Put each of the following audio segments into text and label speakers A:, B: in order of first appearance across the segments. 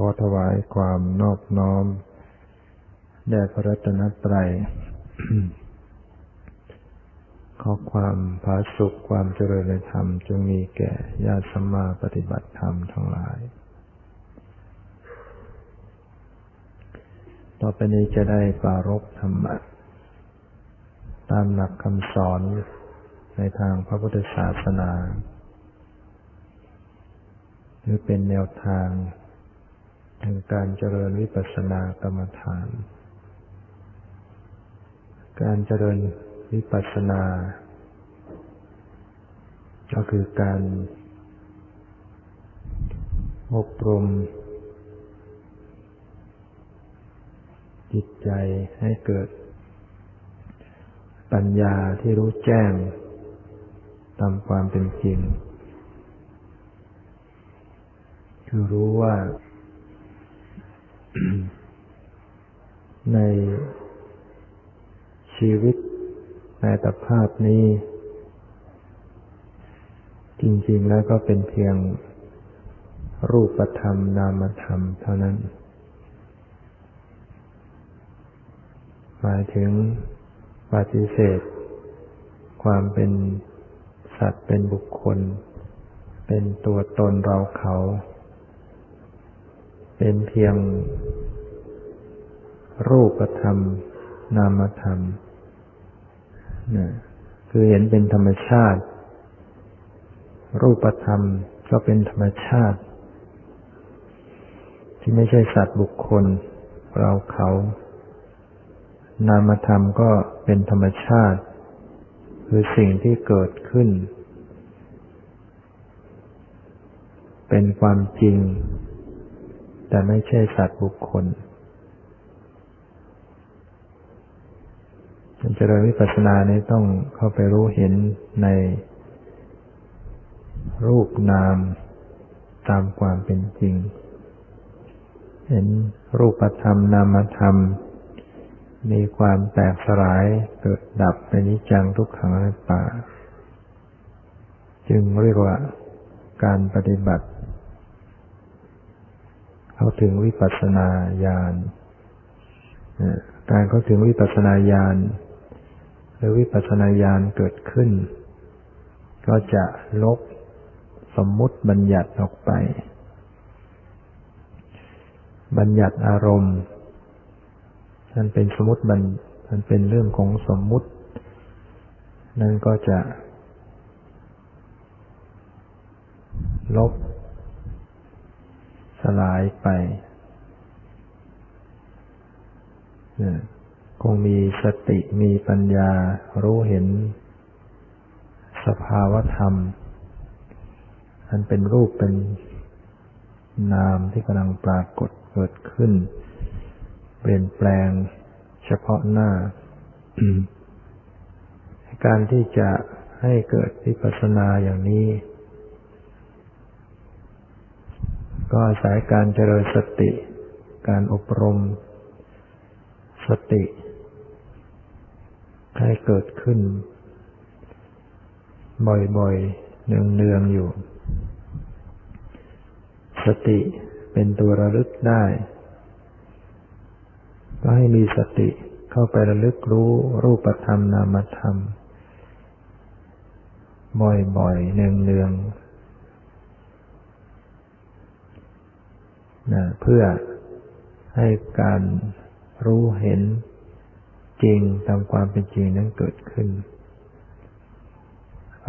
A: ขอถวายความนอบน้อม แด่พระรัตนตรัย ขอความผาสุขความเจริญในธรรมจงมีแก่ญาติสัมมาปฏิบัติธรรมทั้งหลาย ต่อไปนี้จะได้ปารบธรรมะ ตามหลักคำสอนในทางพระพุทธศาสนา หรือเป็นแนวทาง แห่งการเจริญวิปัสสนากรรมฐาน การเจริญวิปัสสนา ก็คือการอบรม จิตใจให้เกิด ปัญญาที่รู้แจ้ง ตามความเป็นจริง คือรู้ว่า ในชีวิตในตภาพนี้ จริง ๆ แล้วก็เป็นเพียงรูปธรรมนามธรรมเท่านั้น หมายถึงปฏิเสธ ความเป็นสัตว์เป็นบุคคล เป็นตัวตนเราเขา เป็นเพียงรูปธรรม นามธรรมนะคือเห็นเป็นธรรมชาติ รูปธรรมก็เป็นธรรมชาติ ที่ไม่ใช่สัตว์บุคคล เราเขา นามธรรมก็เป็นธรรมชาติ คือสิ่งที่เกิดขึ้น เป็นความจริง แต่ไม่ใช่สัตว์บุคคลการเจริญวิปัสสนานี้ต้องเข้าไปรู้เห็นในรูปนามตามความเป็นจริง เห็นรูปธรรมนามธรรม มีความแตกสลายเกิดดับเป็นนิจังทุกขังอนัตตา จึงเรียกว่าการปฏิบัติ เข้าถึงวิปัสสนาญาณการเข้าถึงวิปัสสนาญาณหรือวิปัสสนาญาณเกิดขึ้น ก็จะลบสมมุติบัญญัติออกไป บัญญัติอารมณ์นั่นเป็นสมมติบัญมันเป็นเรื่องของสมมุติ นั่นก็จะ ลบ สลายไปคงมีสติมีปัญญารู้เห็น สภาวธรรม อันเป็นรูปเป็นนามที่กำลังปรากฏเกิดขึ้น เปลี่ยนแปลงเฉพาะหน้า การที่จะให้เกิดวิปัสสนาอย่างนี้ ก็อาศัยการเจริญสติ การอบรม สติ ให้เกิดขึ้น บ่อยๆ เนืองๆ อยู่ สติเป็นตัวระลึกได้ ก็ให้มีสติเข้าไประลึกรู้รูปธรรมนามธรรม บ่อยๆ เนืองๆ นะเพื่อให้การรู้เห็นจริงตามความเป็นจริงนั้นเกิดขึ้น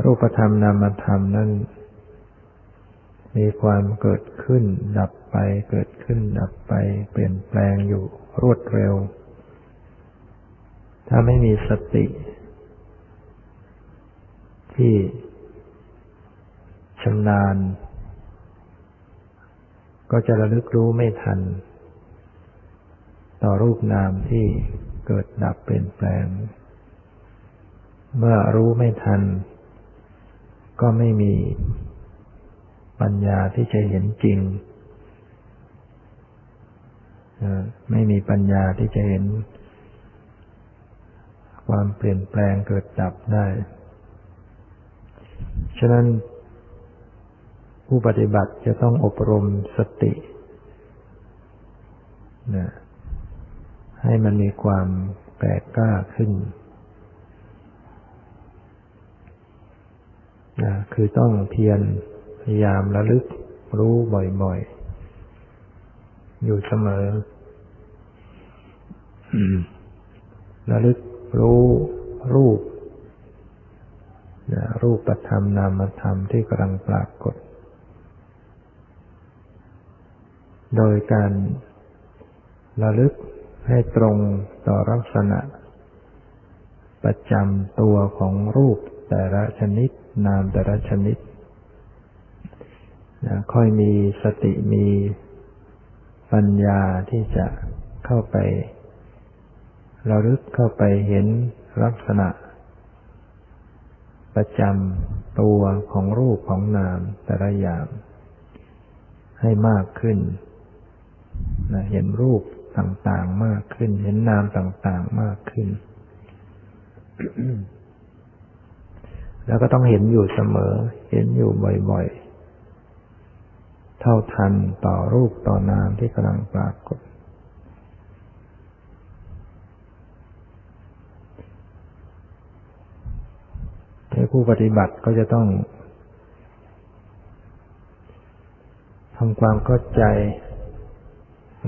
A: รูปธรรมนามธรรมนั้นมีความเกิดขึ้น ดับไปเกิดขึ้น ดับไป เปลี่ยนแปลงอยู่รวดเร็ว ถ้าไม่มีสติ ที่ชำนาญ ก็จะระลึกรู้ไม่ทัน ต่อรูปนามที่เกิดดับเปลี่ยนแปลง เมื่อรู้ไม่ทัน ก็ไม่มีปัญญาที่จะเห็นจริง ไม่มีปัญญาที่จะเห็น ความเปลี่ยนแปลงเกิดดับได้ ฉะนั้น ผู้ปฏิบัติจะต้องอบรมสติให้มันมีความแก่กล้าขึ้นนะคือต้องเพียรพยายามระลึกรู้บ่อยๆ อยู่เสมอระลึกรู้รูปนะรูปธรรมนามธรรมที่กำลังปรากฏ โดยการระลึกให้ตรงต่อลักษณะ ประจำตัวของรูปแต่ละชนิด นามแต่ละชนิดนะค่อยมีสติมีปัญญาที่จะเข้าไประลึกเข้าไปเห็นลักษณะ ประจำตัวของรูปของนามแต่ละอย่างให้มากขึ้น นะเห็นรูปต่างๆมากขึ้น เห็นนามต่างๆมากขึ้น แล้วก็ต้องเห็นอยู่เสมอ เห็นอยู่บ่อยๆ เท่าทันต่อรูปต่อนามที่กำลังปรากฏผู้ปฏิบัติก็จะต้องทำความเข้าใจ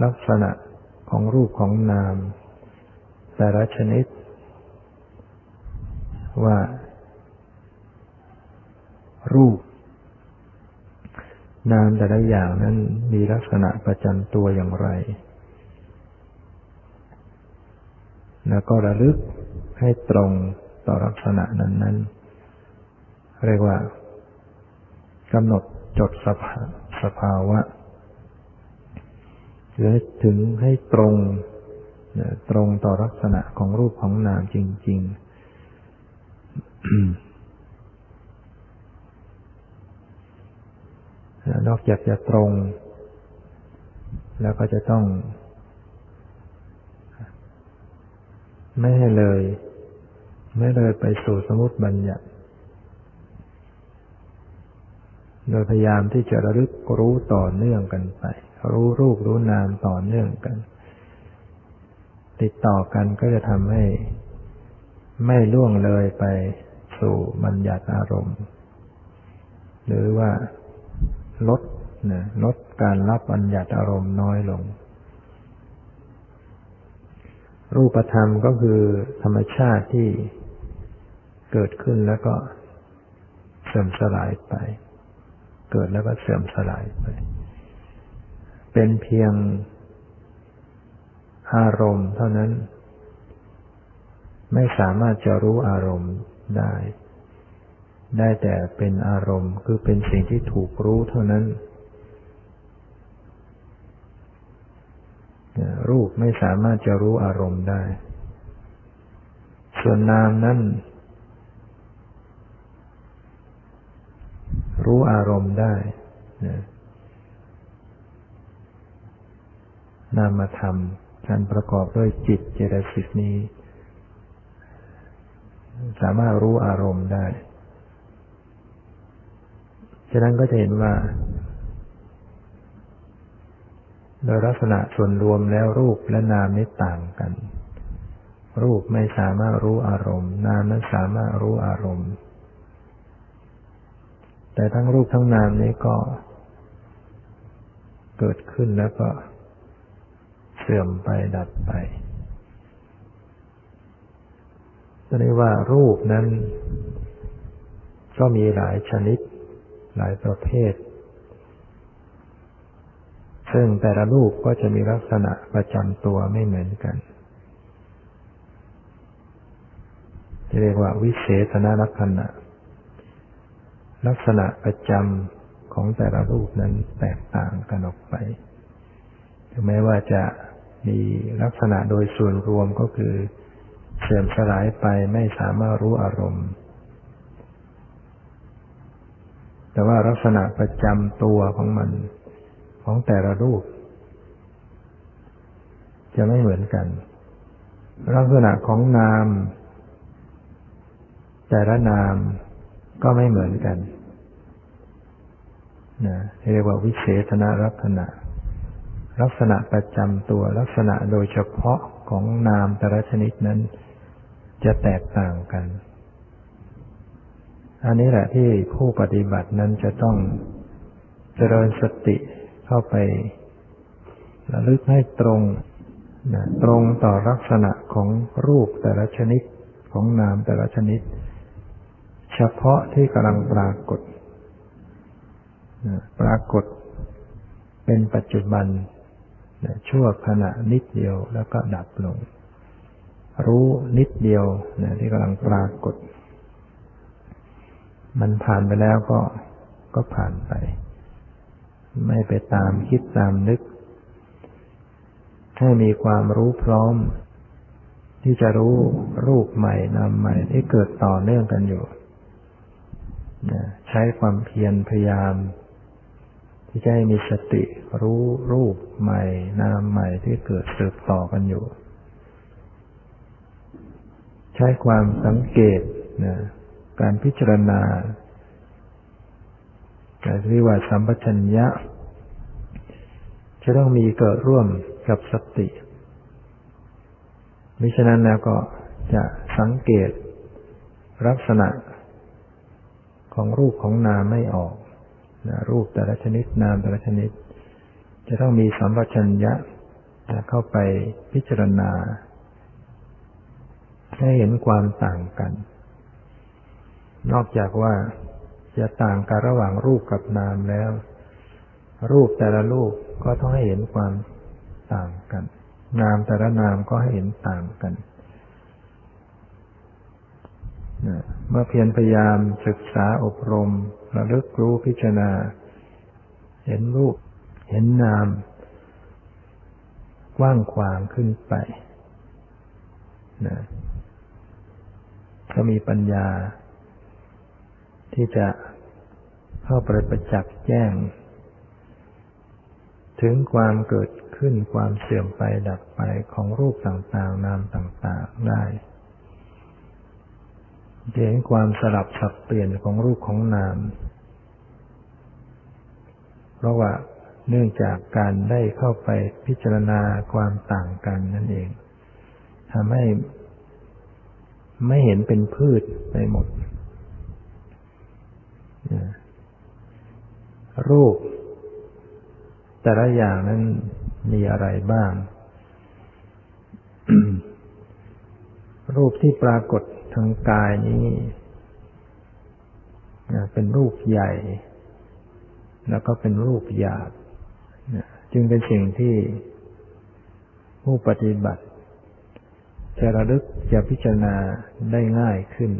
A: ลักษณะของรูปของนาม แต่ละชนิด ว่า รูป นามแต่ละอย่างนั้นมีลักษณะประจำตัวอย่างไร แล้วก็ระลึกให้ตรงต่อลักษณะนั้น ๆ เรียกว่ากำหนดจดสภาสภาวะ และถึงให้ตรงตรงต่อลักษณะของรูปของนามจริง ๆ นอกจากจะตรง แล้วก็จะต้อง ไม่ให้เลย ไม่เลยไปสู่สมุติบัญญัติโดยพยายามที่จะระลึกรู้ต่อเนื่องกันไป รู้รูปรู้นามต่อเนื่องกัน ติดต่อกันก็จะทำให้ไม่ล่วงเลยไปสู่บัญญัติอารมณ์ หรือว่าลดนะลดการรับบัญญัติอารมณ์น้อยลง รูปธรรมก็คือธรรมชาติที่เกิดขึ้นแล้วก็เสื่อมสลายไป เกิดแล้วก็เสื่อมสลายไป เป็นเพียงอารมณ์เท่านั้น ไม่สามารถจะรู้อารมณ์ได้ ได้แต่เป็นอารมณ์คือเป็นสิ่งที่ถูกรู้เท่านั้น รูปไม่สามารถจะรู้อารมณ์ได้ ส่วนนามนั้นรู้อารมณ์ได้นะ นามธรรมการประกอบด้วยจิตเจตสิกนี้ สามารถรู้อารมณ์ได้ ฉะนั้นก็จะเห็นว่า โดยลักษณะส่วนรวมแล้วรูปและนามนี้ต่างกัน รูปไม่สามารถรู้อารมณ์ นามนั้นสามารถรู้อารมณ์ แต่ทั้งรูปทั้งนามนี้ก็เกิดขึ้นแล้วก็ เสื่อมไปดับไปจะเรียกว่ารูปนั้น ก็มีหลายชนิด หลายประเภท ซึ่งแต่ละรูปก็จะมีลักษณะประจำตัวไม่เหมือนกันเรียกว่าวิเศษณลักษณะ ลักษณะประจำของแต่ละรูปนั้นแตกต่างกันออกไป ถึงแม้ว่าจะมีลักษณะโดยส่วนรวมก็คือ เสื่อมสลายไปไม่สามารถรู้อารมณ์ แต่ว่าลักษณะประจำตัวของมันของแต่ละรูป จะไม่เหมือนกัน ลักษณะของนาม แต่ละนามก็ไม่เหมือนกันนะเรียกว่าวิเศษณลักษณะ ลักษณะประจำตัวลักษณะโดยเฉพาะของนามแต่ละชนิดนั้น จะแตกต่างกัน อันนี้แหละที่ผู้ปฏิบัตินั้นจะต้องเจริญสติเข้าไประลึกให้ตรงนะตรงต่อลักษณะของรูปแต่ละชนิดของนามแต่ละชนิด เฉพาะที่กำลังปรากฏนะปรากฏเป็นปัจจุบัน ชั่วขณะนิดเดียวแล้วก็ดับลง รู้นิดเดียวนะที่กำลังปรากฏ มันผ่านไปแล้วก็ก็ผ่านไป ไม่ไปตามคิดตามนึก ให้มีความรู้พร้อม ที่จะรู้รูปใหม่นามใหม่ที่เกิดต่อเนื่องกันอยู่ใช้ความเพียรพยายาม ที่จะให้มีสติรู้รูปใหม่ นามใหม่ที่เกิดสืบต่อกันอยู่ ใช้ความสังเกตนะการพิจารณาการเรียกว่าสัมปชัญญะ จะต้องมีเกิดร่วมกับสติมิฉะนั้นแล้วก็จะสังเกตลักษณะของรูปของนามไม่ออก รูปแต่ละชนิดนามแต่ละชนิด จะต้องมีสัมปชัญญะเข้าไปพิจารณา ให้เห็นความต่างกัน นอกจากว่าจะต่างกันระหว่างรูปกับนามแล้ว รูปแต่ละรูปก็ต้องให้เห็นความต่างกัน นามแต่ละนามก็ให้เห็นต่างกันเมื่อเพียรพยายามศึกษาอบรม ระลึกรู้พิจารณา เห็นรูป เห็นนาม กว้างขวางขึ้นไปนะก็มีปัญญา ที่จะเข้าไปประจักษ์แจ้ง ถึงความเกิดขึ้นความเสื่อมไปดับไปของรูปต่างๆ นามต่างๆได้ เห็นความสลับสับเปลี่ยนของรูปของนาม เพราะว่าเนื่องจากการได้เข้าไปพิจารณาความต่างกันนั่นเองทำให้ไม่เห็นเป็นพืชไปหมด รูป แต่ละอย่างนั้นมีอะไรบ้าง รูปที่ปรากฏ ทางกายนี้เป็นรูปใหญ่ แล้วก็เป็นรูปหยาบจึงเป็นสิ่งที่ผู้ปฏิบัติ จะระลึกจะพิจารณาได้ง่ายขึ้น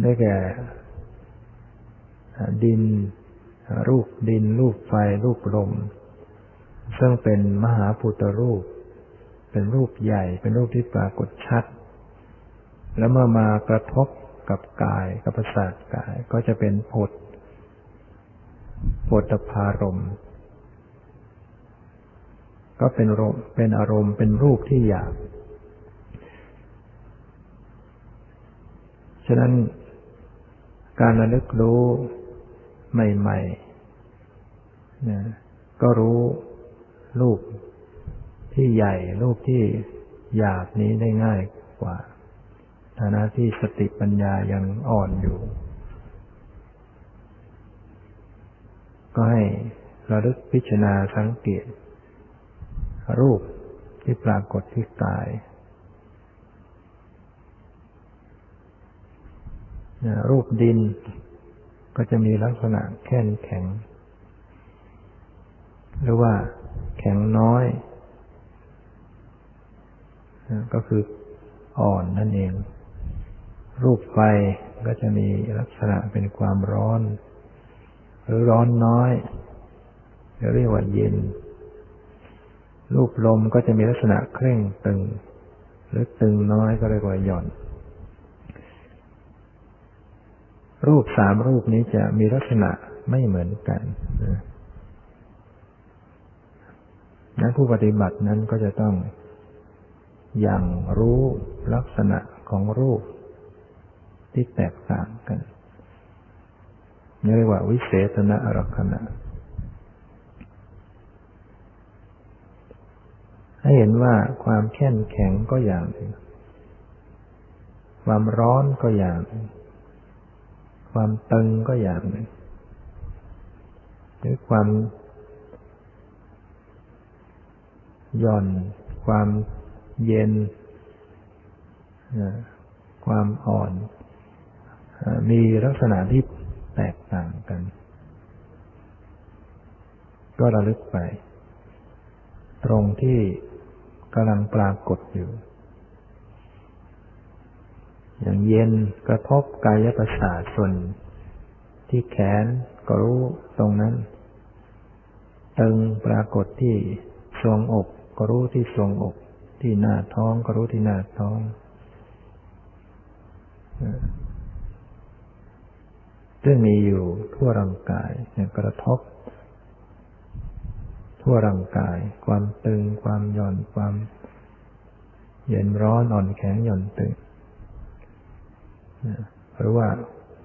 A: ได้แก่ ดิน รูปดิน รูปไฟ รูปลม ซึ่งเป็นมหาพุทธรูป เป็นรูปใหญ่ เป็นรูปที่ปรากฏชัด แล้วเมื่อมากระทบกับกายกับประสาทกายก็จะเป็นผดผดพารมก็เป็นรมเป็นอารมณ์เป็นรูปที่หยาบฉะนั้นการระลึกรู้ใหม่ๆนะก็รู้รูป ที่ใหญ่รูปที่หยาบนี้ได้ง่ายกว่าฐานะที่สติปัญญายังอ่อนอยู่ ก็ให้ระลึกพิจารณาสังเกต รูปที่ปรากฏที่กาย รูปดินก็จะมีลักษณะแข็งแข็ง หรือว่าแข็งน้อย ก็คืออ่อนนั่นเอง รูปไฟก็จะมีลักษณะเป็นความร้อน หรือร้อนน้อยเรียกว่าเย็น รูปลมก็จะมีลักษณะเคร่งตึง หรือตึงน้อยก็เรียกว่าหย่อน รูปสามรูปนี้จะมีลักษณะไม่เหมือนกันนั้นผู้ปฏิบัตินั้นก็จะต้อง อย่างรู้ลักษณะของรูปที่แตกต่างกันเรียกว่าวิเศษณะรักษณะให้เห็นว่าความแข็งแข็งก็อย่างหนึ่ง ความร้อนก็อย่างหนึ่ง ความตึงก็อย่างหนึ่ง หรือความหย่อน ความ เย็น ความอ่อน มีลักษณะที่แตกต่างกัน ก็ระลึกไป ตรงที่กำลังปรากฏอยู่ อย่างเย็นกระทบกายประสาทส่วนที่แขนก็รู้ตรงนั้น ตึงปรากฏที่ทรวงอกก็รู้ที่ทรวงอก ที่หน้าท้องก็รู้ที่หน้าท้องซึ่งมีอยู่ทั่วร่างกายกระทบ ทั่วร่างกาย ความตึง ความหย่อนความ เย็นร้อนอ่อนแข็งหย่อนตึงหรือว่า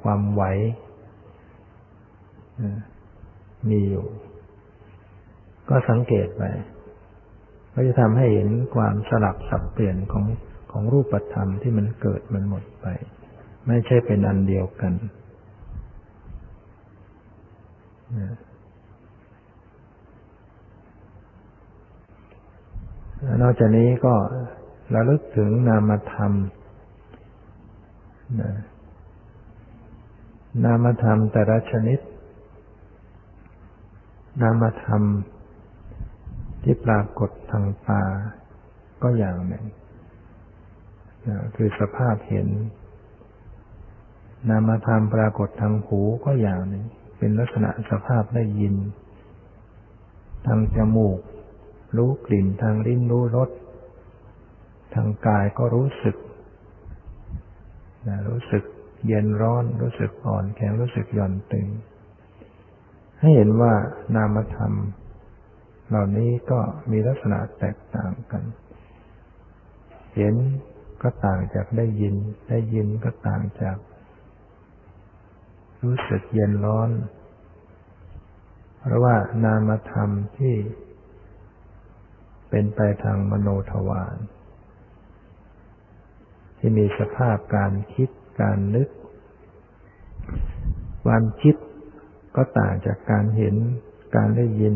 A: ความไหวมีอยู่ ก็สังเกตไป ก็จะทำให้เห็นความสลับสับเปลี่ยนของของรูปธรรมที่มันเกิดมันหมดไป ไม่ใช่เป็นอันเดียวกันนอกจากนี้ก็ระลึกถึงนามธรรม นามธรรมแต่ละชนิด นามธรรม ที่ปรากฏทางตาก็อย่างหนึ่ง คือสภาพเห็น นามธรรมปรากฏทางหูก็อย่างหนึ่ง เป็นลักษณะสภาพได้ยิน ทางจมูก รู้กลิ่นทางลิ้นรู้รสทางกายก็รู้สึกรู้สึกเย็นร้อน รู้สึกอ่อนแข็งรู้สึกหย่อนตึง ให้เห็นว่านามธรรม เหล่านี้ก็มีลักษณะแตกต่างกัน เห็นก็ต่างจากได้ยิน ได้ยินก็ต่างจาก รู้สึกเย็นร้อน เพราะว่านามธรรมที่เป็นไปทางมโนทวารที่มีสภาพการคิดการนึก ความคิดก็ต่างจากการเห็นการได้ยิน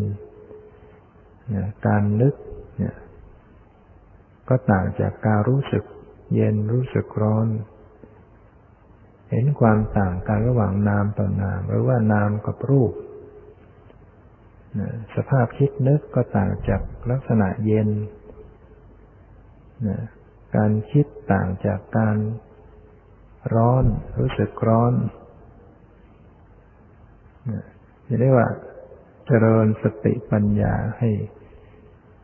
A: การนึกเนี่ยก็ต่างจากการรู้สึกเย็นรู้สึกร้อน เห็นความต่างกันระหว่างนามต่อนาม หรือว่านามกับรูป สภาพคิดนึกก็ต่างจากลักษณะเย็น การคิดต่างจากการร้อน รู้สึกร้อนจะเรียกว่า เจริญสติปัญญาให้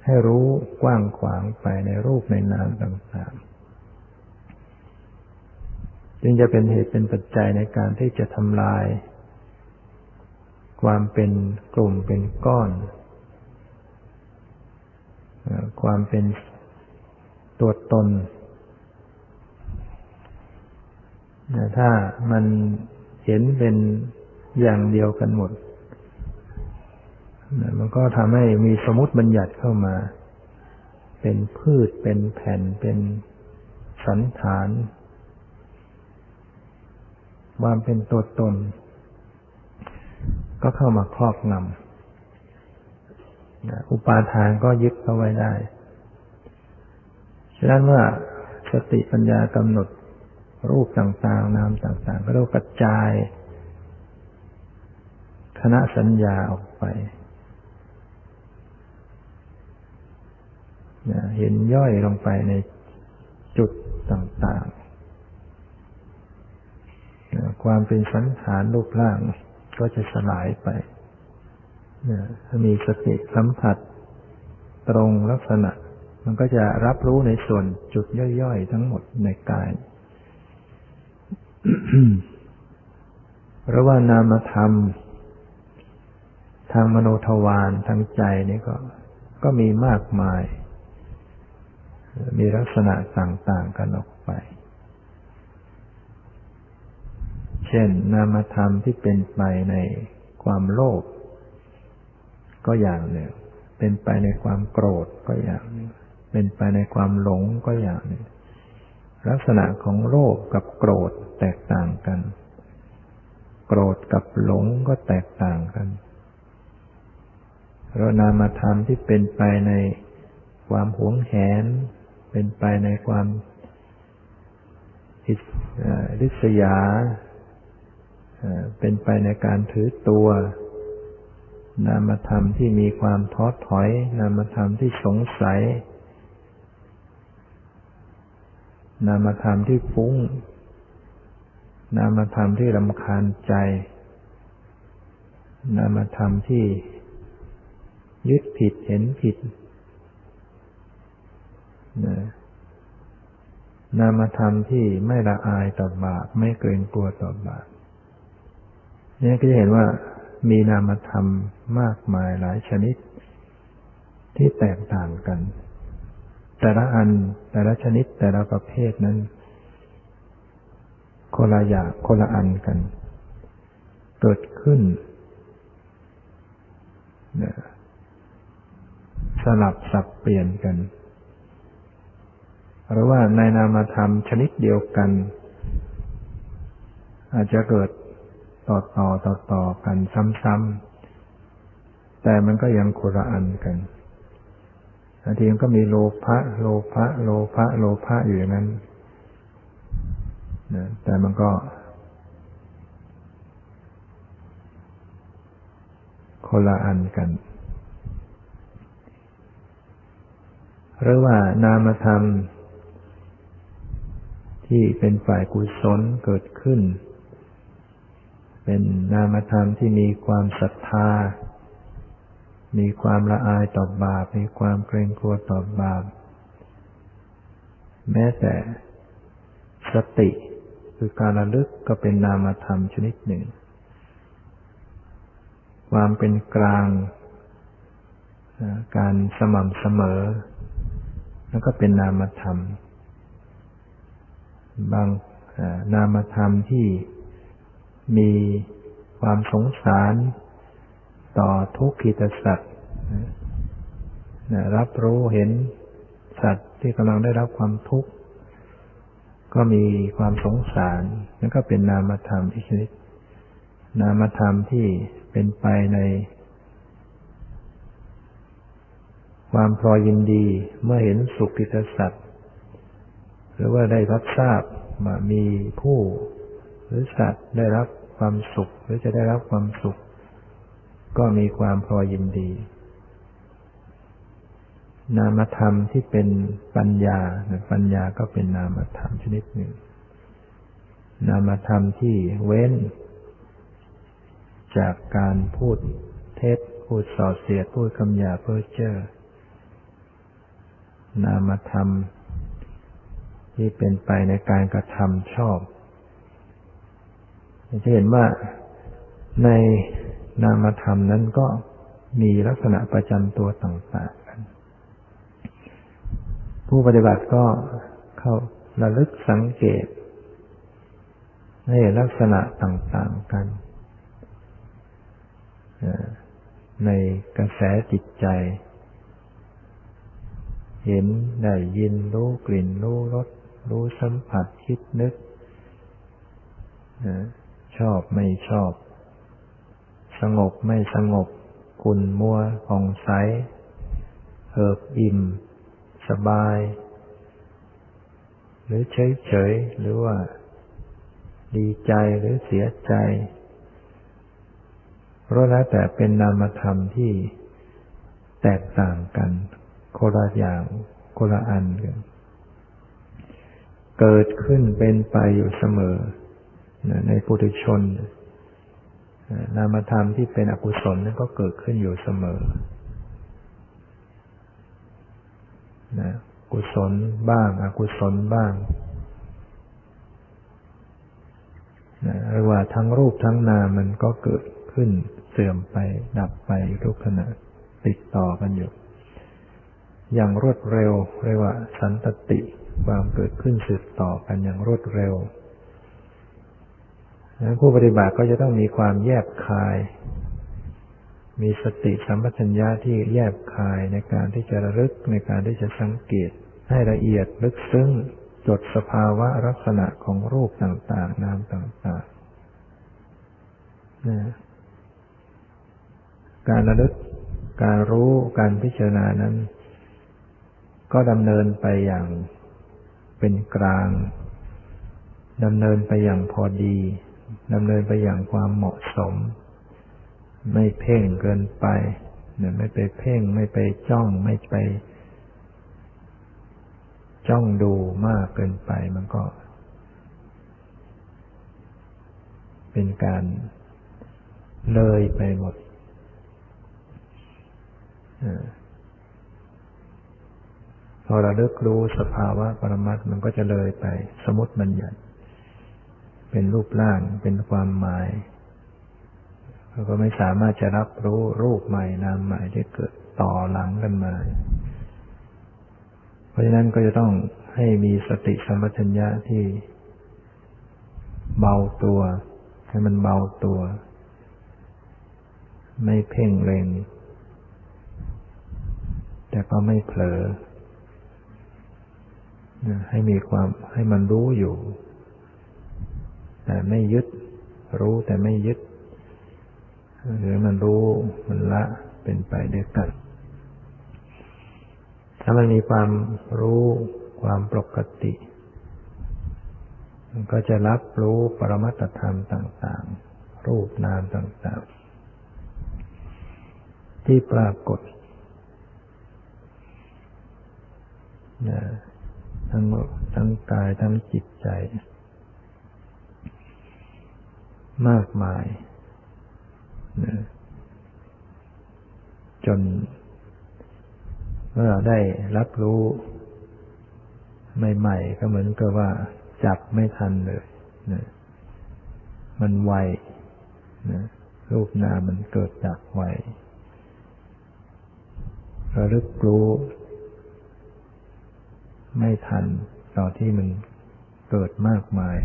A: ให้รู้กว้างขวางไปในรูปในนามต่างๆ จึงจะเป็นเหตุเป็นปัจจัยในการที่จะทำลาย ความเป็นกลุ่มเป็นก้อน ความเป็นตัวตนถ้ามันเห็นเป็นอย่างเดียวกันหมด มันก็ทำให้มีสมมติบัญญัติเข้ามา เป็นพืชเป็นแผ่นเป็นสันฐาน ความเป็นตัวตน ก็เข้ามาครอบงำอุปาทานก็ยึดเอาไว้ได้ฉะนั้นเมื่อสติปัญญากำหนดรูปต่างๆ นามต่างๆ ก็ต้องกระจายคณะสัญญาออกไป เห็นย่อยลงไปในจุดต่างๆ ความเป็นสันฐานรูปร่างก็จะสลายไปถ้ามีสติสัมผัสตรงลักษณะ มันก็จะรับรู้ในส่วนจุดย่อยๆ ทั้งหมดในกายเพราะว่านามธรรม ทางมโนทวารทางใจนี่ก็ ก็มีมากมาย มีลักษณะต่างๆกันออกไป เช่น นามธรรมที่เป็นไปในความโลภก็อย่างหนึ่ง เป็นไปในความโกรธก็อย่างหนึ่ง เป็นไปในความหลงก็อย่างหนึ่ง ลักษณะของโลภกับโกรธแตกต่างกัน โกรธกับหลงก็แตกต่างกันเรานามธรรมที่เป็นไปในความหวงแหน เป็นไปในความริษยา เป็นไปในการถือตัว นามธรรมที่มีความท้อถอย นามธรรมที่สงสัย นามธรรมที่ฟุ้ง นามธรรมที่รำคาญใจ นามธรรมที่ยึดผิดเห็นผิด นามธรรมที่ไม่ละอายต่อบาปไม่เกรงกลัวต่อบาปนี่ก็จะเห็นว่ามีนามธรรมมากมายหลายชนิด ที่แตกต่างกัน แต่ละอันแต่ละชนิดแต่ละประเภทนั้น คนละอย่างคนละอันกัน เกิดขึ้นสลับสับเปลี่ยนกัน หรือว่าในนามธรรมชนิดเดียวกัน อาจจะเกิดต่อต่อต่อต่อกันซ้ำๆแต่มันก็ยังคนละอันกันบางทีมันก็มีโลภะโลภะโลภะโลภะอยู่อย่างนั้นนะแต่มันก็ คนละอันกัน หรือว่านามธรรม ที่เป็นฝ่ายกุศลเกิดขึ้น เป็นนามธรรมที่มีความศรัทธา มีความละอายต่อบาป มีความเกรงกลัวต่อบาป แม้แต่สติคือการระลึกก็เป็นนามธรรมชนิดหนึ่ง ความเป็นกลางการสม่ำเสมอ แล้วก็เป็นนามธรรม บางนามธรรมที่มีความสงสารต่อทุกขิตสัตว์รับรู้เห็นสัตว์ที่กำลังได้รับความทุกข์ ก็มีความสงสารนั่นก็เป็นนามธรรมอีกชนิด นามธรรมที่เป็นไปใน ความพอยยินดีเมื่อเห็นสุขิตสัตว์ รือว่าได้รับทราบว่ามีผู้หรือสัตว์ได้รับความสุข หรือจะได้รับความสุข ก็มีความพอยยินดี นามธรรมที่เป็นปัญญาปัญญาก็เป็นนามธรรมชนิดหนึ่ง นามธรรมที่เว้น จากการพูดเท็จพูดส่อเสียดพูดคำหยาเพ้อเจ้อนามธรรม ที่เป็นไปในการกระทำชอบจะเห็นว่าในนามธรรมนั้นก็มีลักษณะประจำตัวต่างๆกัน ผู้ปฏิบัติก็เข้าระลึกสังเกตให้ลักษณะต่างๆกัน ในกระแสจิตใจ เห็นได้ยินรู้กลิ่นรู้รส รู้สัมผัสคิดนึกชอบไม่ชอบ สงบไม่สงบคุณมัวผ่องใสเอิบอิ่ม สบาย หรือเฉยเฉยหรือว่า ดีใจหรือเสียใจเพราะแล้วแต่เป็นนามธรรมที่แตกต่างกันคนละอย่างคนละอันกัน เกิดขึ้นเป็นไปอยู่เสมอในปุถุชน นามธรรมที่เป็นอกุศลนั้นก็เกิดขึ้นอยู่เสมอนะกุศลบ้าง อกุศลบ้างนะหรือว่าทั้งรูปทั้งนามมันก็เกิดขึ้นเสื่อมไป ดับไปทุกขณะติดต่อกันอยู่ อย่างรวดเร็วเรียกว่าสันตติ ความเกิดขึ้นสืบต่อกันอย่างรวดเร็วผู้ปฏิบัติก็จะต้องมีความแยบคาย มีสติสัมปชัญญะที่แยบคายในการที่จะระลึกในการที่จะสังเกต ให้ละเอียดลึกซึ้งจดสภาวะลักษณะของรูปต่างๆ นามต่างๆนะการระลึก การรู้ การพิจารณานั้น ก็ดำเนินไปอย่าง เป็นกลางดำเนินไปอย่างพอดีดำเนินไปอย่างความเหมาะสม ไม่เพ่งเกินไปเนี่ยไม่ไปเพ่ง ไม่ไปจ้อง ไม่ไป จ้องดูมากเกินไปมันก็ เป็นการเลยไปหมดพ อเราเลิกรู้สภาวะปรมัตมันก็จะเลยไป สมมติบัญญัติ เป็นรูปร่างเป็นความหมายเราก็ไม่สามารถจะรับรู้รูปใหม่นามใหม่ที่เกิดต่อหลังกันมา เพราะฉะนั้นก็จะต้องให้มีสติสัมปชัญญะที่เบาตัว ให้มันเบาตัว ไม่เพ่งเล็ง แต่ก็ไม่เผลอ ให้มีความให้มันรู้อยู่ แต่ไม่ยึด รู้แต่ไม่ยึด หรือมันรู้มันละเป็นไปด้วยกัน ถ้ามันมีความรู้ความปกติ มันก็จะรับรู้ปรมัตธรรมต่าง ๆ รูปนามต่าง ๆ ที่ปรากฏนะ ทั้งทั้งกายทั้งจิตใจ มากมายนะจนเมื่อได้รับรู้ใหม่ๆก็เหมือนกับว่า จับไม่ทันเลยนะมันไวนะรูปนามมันเกิดจากไวระลึกรู้ ไม่ทันต่อที่มันเกิดมากมาย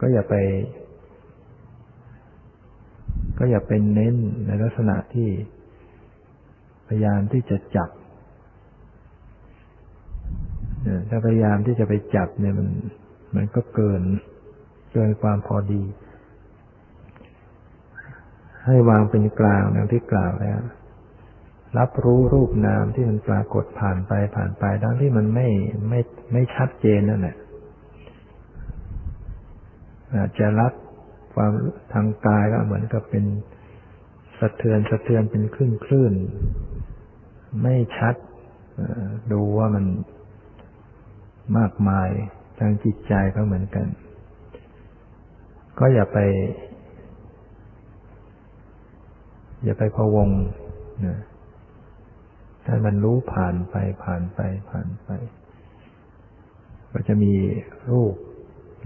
A: ก็อย่าไป ก็อย่าเป็นเน้นในลักษณะที่พยายามที่จะจับถ้าพยายามที่จะไปจับเนี่ยมัน มันก็เกิน เกินความพอดี ให้วางเป็นกลางดังที่กล่าวแล้ว รับรู้รูปนามที่มันปรากฏผ่านไปผ่านไปดังที่มันไม่ไม่ไม่ชัดเจนนั่นแหละอาจจะรับความทางกายก็เหมือนกับเป็นสะเทือนสะเทือนเป็นคลื่นคลื่นไม่ชัดดูว่ามันมากมายทางจิตใจก็เหมือนกัน ก็อย่าไป อย่าไปพะวงนะ ถ้ามันรู้ผ่านไปผ่านไปผ่านไป ก็จะมีรูป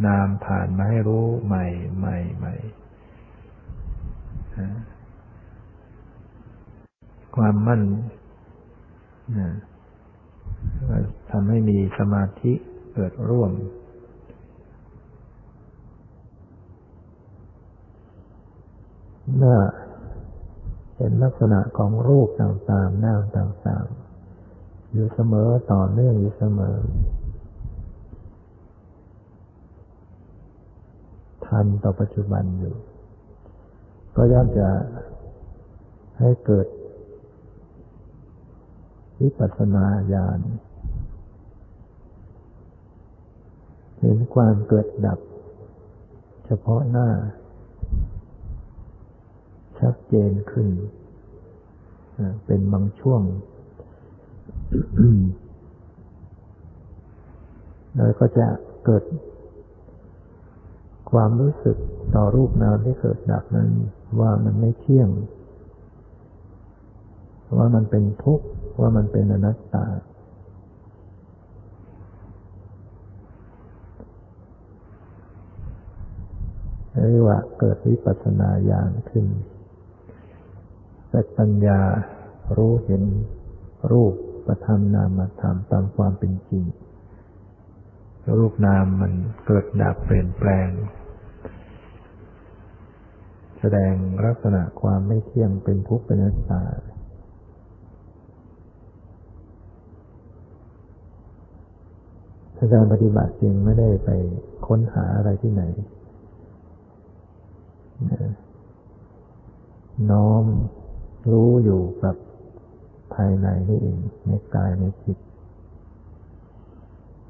A: นามผ่านมาให้รู้ใหม่ใหม่ใหม่ความมั่นทำให้มีสมาธิเกิดร่วม เมื่อ เห็นลักษณะของรูปต่างๆนามต่างๆ อยู่เสมอต่อเนื่องอยู่เสมอ ทันต่อปัจจุบันอยู่ ก็ย่อมจะให้เกิดวิปัสสนาญาณเห็นความเกิดดับ เฉพาะหน้า ชัดเจนขึ้น เป็นบางช่วงแล้วก็จะเกิดความรู้สึกต่อรูปนามที่เกิดดับนั้น ว่ามันไม่เที่ยง ว่ามันเป็นทุกข์ ว่ามันเป็นอนัตตา เรียกว่าเกิดวิปัสสนาญาณขึ้น แต่ปัญญารู้เห็นรูปประธรรมนามธรรมตามความเป็นจริง รูปนามมันเกิดดับเปลี่ยนแปลง แสดงลักษณะความไม่เที่ยงเป็นทุกข์เป็นอนัตตาการปฏิบัติจริงไม่ได้ไปค้นหาอะไรที่ไหน น้อม รู้อยู่กับภายในนี่เองในกายในจิต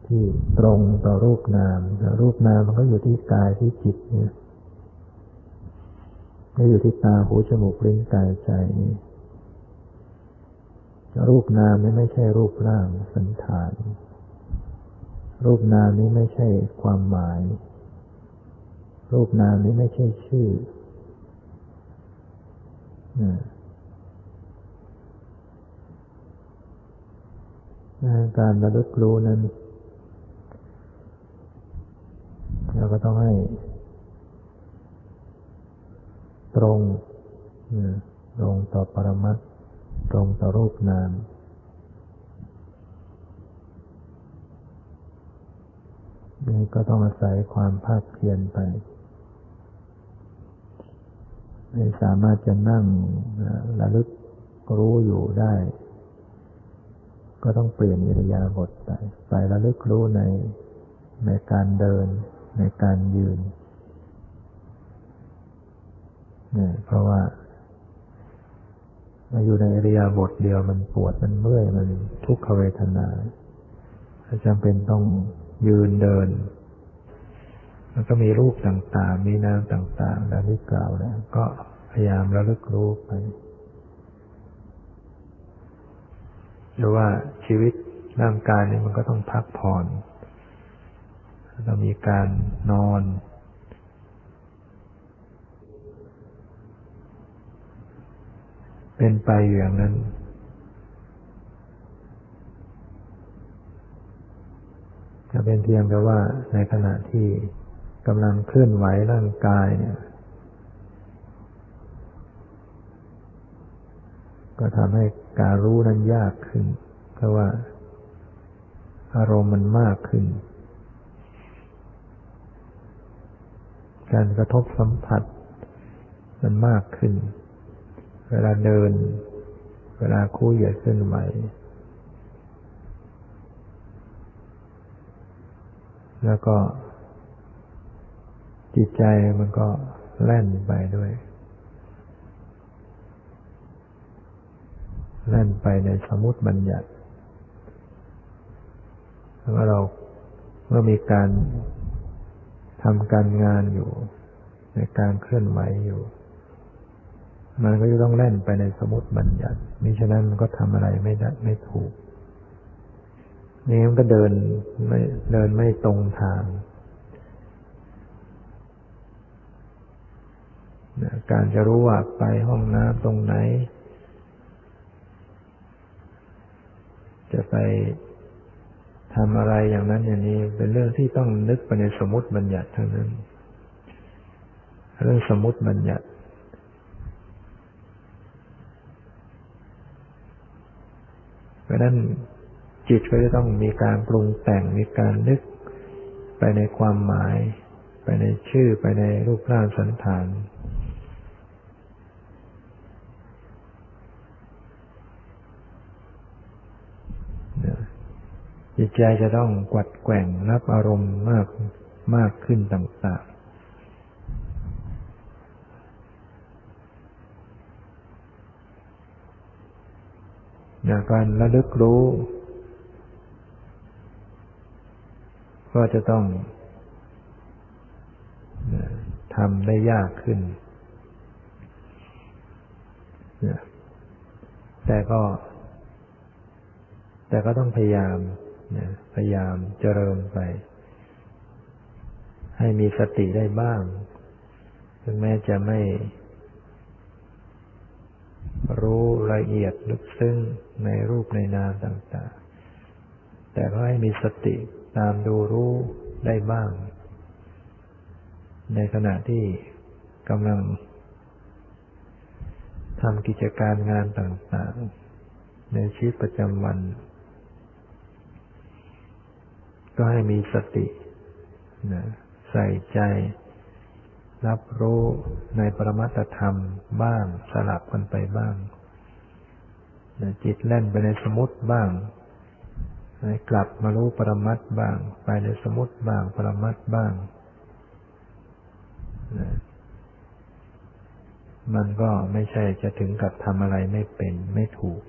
A: ที่ตรงต่อรูปนามรูปนามมันก็อยู่ที่กายที่จิตเนี่ยไม่อยู่ที่ตาหูจมูกลิ้นกายใจนี่รูปนามนี่ไม่ใช่รูปร่างสันฐาน รูปนามนี้ไม่ใช่ความหมาย รูปนามนี้ไม่ใช่ชื่อ การระลึกรู้นั้นเราก็ต้องให้ ตรงตรงต่อปรมัตตรงต่อรูปนามนี่ก็ต้องอาศัยความภาคเพียรไป ไม่สามารถจะนั่งระลึกรู้อยู่ได้ ก็ต้องเปลี่ยนอิริยาบถไป ไประลึกรู้ในในการเดิน ในการยืนเนี่ยเพราะว่ามาอยู่ในอริยาบทเดียวมันปวดมันเมื่อยมันทุกขเวทนาจำเป็นต้องยืนเดิน แล้วก็มีรูปต่างๆ มีนามต่างๆ ดังที่กล่าวแล้วก็พยายามระลึกรู้ไป หรือว่าชีวิตร่างกายเนี่ยมันก็ต้องพักผ่อนเรามีการนอน เป็นไปอย่างนั้น จะเป็นเพียงแต่ว่าในขณะที่กำลังเคลื่อนไหวร่างกายเนี่ย ก็ทำให้การรู้นั้นยากขึ้น เพราะว่าอารมณ์มันมากขึ้น การกระทบสัมผัส มันมากขึ้น เวลาเดิน เวลาคู่เหยียดขึ้นไหวแล้วก็จิตใจมันก็แล่นไปด้วย แล่นไปในสมุติบัญญัติแล้วเราเมื่อมีการทำการงานอยู่ ในการเคลื่อนไหวอยู่ มันก็จะต้องเล่นไปในสมุติบัญญัติมิฉะนั้นมันก็ทำอะไรไม่ได้ไม่ถูกนี่มันก็เดินไม่เดินไม่ตรงทางการจะรู้ว่าไปห้องน้ำตรงไหน จะไปทำอะไรอย่างนั้นอย่างนี้ เป็นเรื่องที่ต้องนึกไปในสมมติบัญญัติทั้งนั้น เรื่องสมมติบัญญัติเพราะนั้นจิตก็จะต้องมีการปรุงแต่งมีการนึกไปในความหมาย ไปในชื่อไปในรูปร่างสันฐาน จิตใจจะต้องกวัดแกว่งรับอารมณ์มากมากขึ้นต่างนะการระลึกรู้ ก็จะต้องทำได้ยากขึ้น แต่ก็ แต่ก็ต้องพยายาม พยายามเจริญไป ให้มีสติได้บ้าง ถึงแม้จะไม่ รู้ละเอียดลึกซึ้งในรูปในนามต่าง ๆ แต่ก็ให้มีสติตามดูรู้ได้บ้าง ในขณะที่กำลังทำกิจการงานต่าง ๆ ในชีวิตประจำวัน ก็ให้มีสตินะใส่ใจ รับรู้ในปรมัตธรรมบ้างสลับกันไปบ้างจิตแล่นไปในสมุติบ้างกลับมารู้ปรมัตบ้าง ไปในสมุติบ้าง ปรมัตบ้างมันก็ไม่ใช่จะถึงกับทำอะไรไม่เป็นไม่ถูก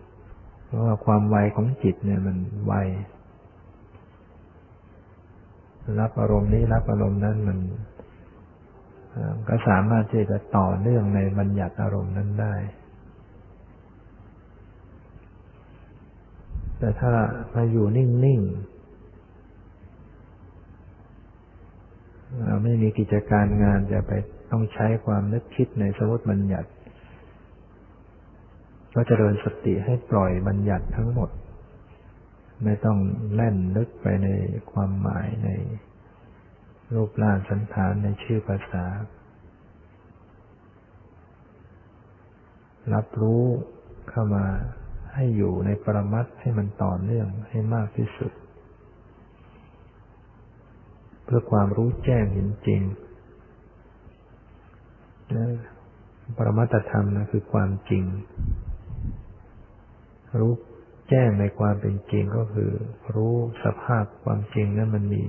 A: เพราะว่าความไวของจิตเนี่ยมันไว รับอารมณ์นี้รับอารมณ์นั้นมันก็สามารถที่จะต่อเนื่องในบัญญัติอารมณ์นั้นได้ แต่ถ้ามาอยู่นิ่งๆไม่มีกิจการงานจะไปต้องใช้ความนึกคิดในสมมติบัญญัติ ก็จะเริญสติให้ปล่อยบัญญัติทั้งหมด ไม่ต้องแล่นนึกไปในความหมายในรูปร่างสันฐานในชื่อภาษา รับรู้เข้ามาให้อยู่ในปรมัตให้มันต่อเนื่องให้มากที่สุด เพื่อความรู้แจ้งเห็นจริงนะปรมัตธรรมนะคือความจริง รู้ แจ้งในความเป็นจริงก็คือ รู้สภาพความจริงนั้นมันมี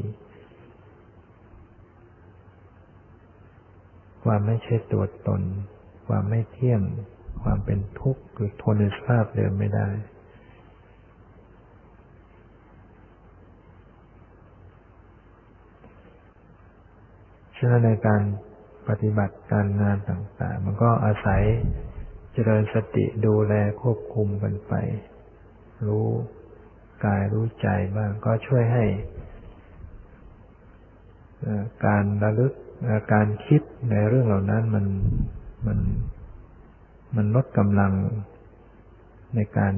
A: ความไม่ใช่ตัวตน ความไม่เที่ยง ความเป็นทุกข์คือทนในสภาพเดิมไม่ได้ ฉะนั้นในการปฏิบัติการงานต่าง ๆ มันก็อาศัยเจริญสติดูแลควบคุมกันไป รู้กายรู้ใจบ้างก็ช่วยให้การระลึกการคิดในเรื่องเหล่านั้นมันมันมันลดกำลังในการ